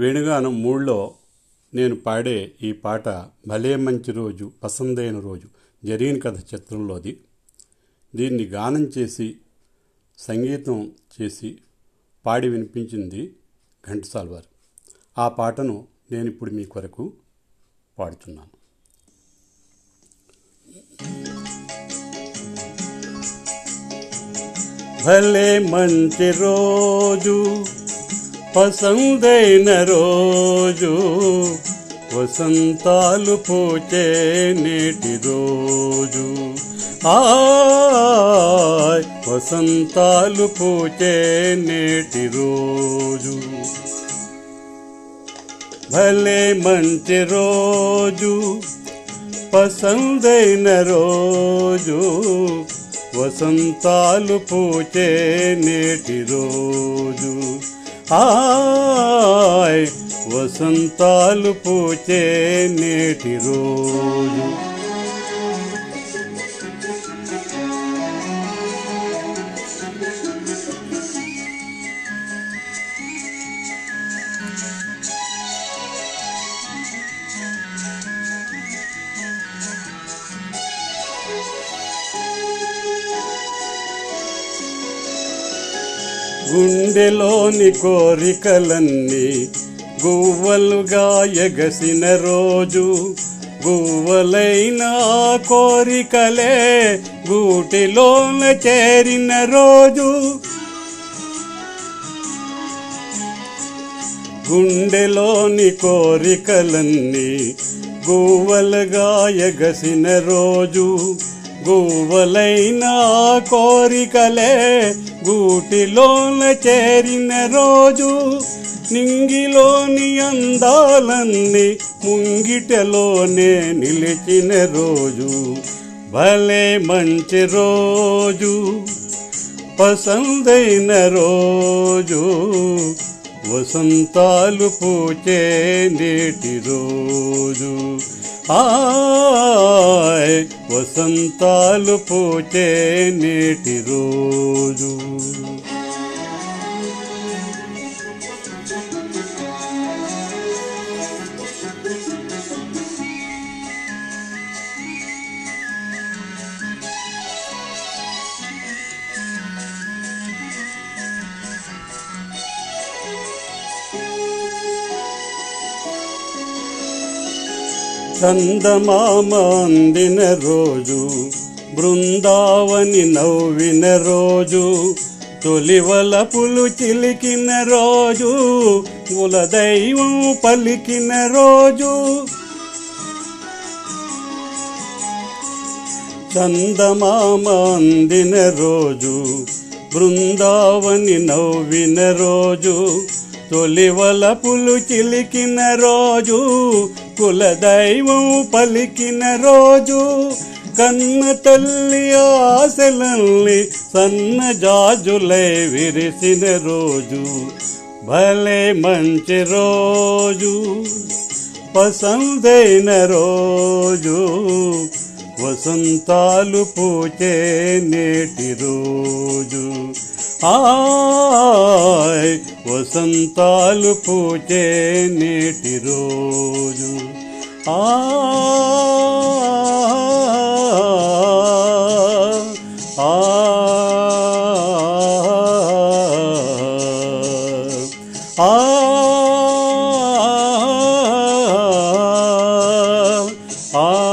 వేణుగానం మూడులో నేను పాడే ఈ పాట భలే మంచి రోజు పసందైన రోజు జరిగిన కథ చిత్రంలోది. దీన్ని గానం చేసి సంగీతం చేసి పాడి వినిపించింది ఘంటసాల వారు. ఆ పాటను నేను ఇప్పుడు మీ కొరకు పాడుతున్నాను. భలే మంచి రోజు పసందైన రోజు వసంతాలు పూచే నేటి రోజు. ఆ వసంతాలు పూచే నేటి రోజు. భలే మంచి రోజు పసందైన రోజు వసంతాలు పూచే నేటి రోజు. ఆయ్ వసంతాలు పూచే నేటి రోజు. గుండెలోని కోరికలన్నీ గువ్వలుగా ఎగసిన రోజు. గువ్వలైన కోరికలే గూటిలోన చేరిన రోజు. గుండెలోని కోరికలన్నీ గువ్వలుగా ఎగసిన రోజు. గువ్వలైన కోరికలే గూటిలోన చేరిన రోజు నింగిలోని అందాలన్నీ ముంగిటలోనే నిలిచిన రోజు. భలే మంచి రోజు పసందైన రోజు. వసంతాలు పూచే నేటి రోజు. ఆయ్ వసంతాలు పూచే నేటి రోజు. చందమామ అందిన రోజు బృందావని నవ్విన రోజు తొలివలపులు చిలికిన రోజు కులదైవం పలికిన రోజు. చందమామ అందిన రోజు బృందావని నవ్విన రోజు తొలివల పులు చిలికిన రోజు కులదైవం పలికిన రోజు. కన్న తల్లి ఆశలల్ని సన్న జాజులై విరిసిన రోజు. భలే మంచి రోజు పసందైన రోజు. వసంతాలు పూచే నేటి రోజు. ఆయ్ వసంతాలు పూచే నేటి రోజు ఆ ఆ ఆ